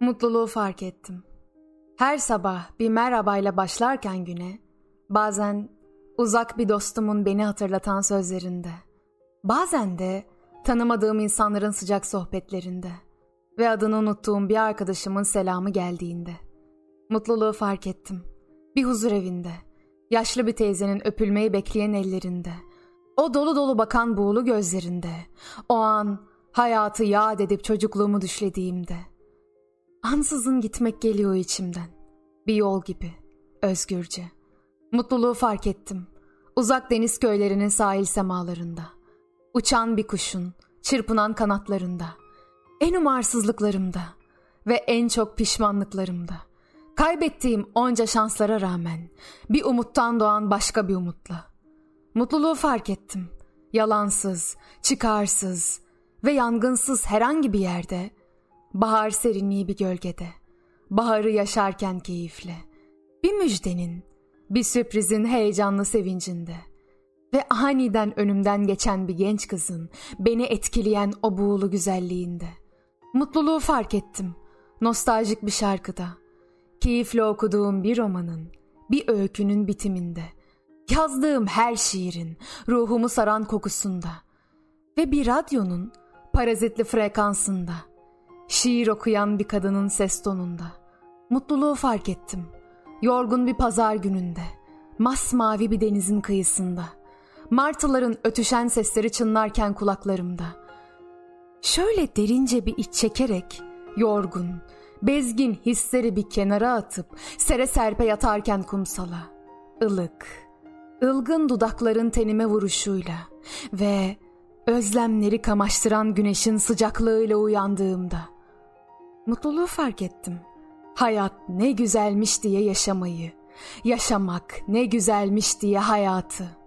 Mutluluğu fark ettim. Her sabah bir merhabayla başlarken güne, bazen uzak bir dostumun beni hatırlatan sözlerinde, bazen de tanımadığım insanların sıcak sohbetlerinde ve adını unuttuğum bir arkadaşımın selamı geldiğinde. Mutluluğu fark ettim. Bir huzur evinde, yaşlı bir teyzenin öpülmeyi bekleyen ellerinde, o dolu dolu bakan buğulu gözlerinde, o an hayatı yad edip çocukluğumu düşlediğimde.'' Ansızın gitmek geliyor içimden. Bir yol gibi, özgürce. Mutluluğu fark ettim. Uzak deniz köylerinin sahil semalarında. Uçan bir kuşun, çırpınan kanatlarında. En umarsızlıklarımda ve en çok pişmanlıklarımda. Kaybettiğim onca şanslara rağmen bir umuttan doğan başka bir umutla. Mutluluğu fark ettim. Yalansız, çıkarsız ve yangınsız herhangi bir yerde Bahar serinliği bir gölgede. Baharı yaşarken keyifle. Bir müjdenin, bir sürprizin heyecanlı sevincinde. Ve aniden önümden geçen bir genç kızın beni etkileyen o buğulu güzelliğinde. Mutluluğu fark ettim. Nostaljik bir şarkıda. Keyifle okuduğum bir romanın, bir öykünün bitiminde. Yazdığım her şiirin, ruhumu saran kokusunda. Ve bir radyonun parazitli frekansında.'' Şiir okuyan bir kadının ses tonunda. Mutluluğu fark ettim. Yorgun bir pazar gününde. Masmavi bir denizin kıyısında. Martıların ötüşen sesleri çınlarken kulaklarımda. Şöyle derince bir iç çekerek, yorgun, bezgin hisleri bir kenara atıp sere serpe yatarken kumsala. ılık, ılgın dudakların tenime vuruşuyla ve özlemleri kamaştıran güneşin sıcaklığıyla uyandığımda Mutluluğu fark ettim. Hayat ne güzelmiş diye yaşamayı, yaşamak ne güzelmiş diye hayatı.''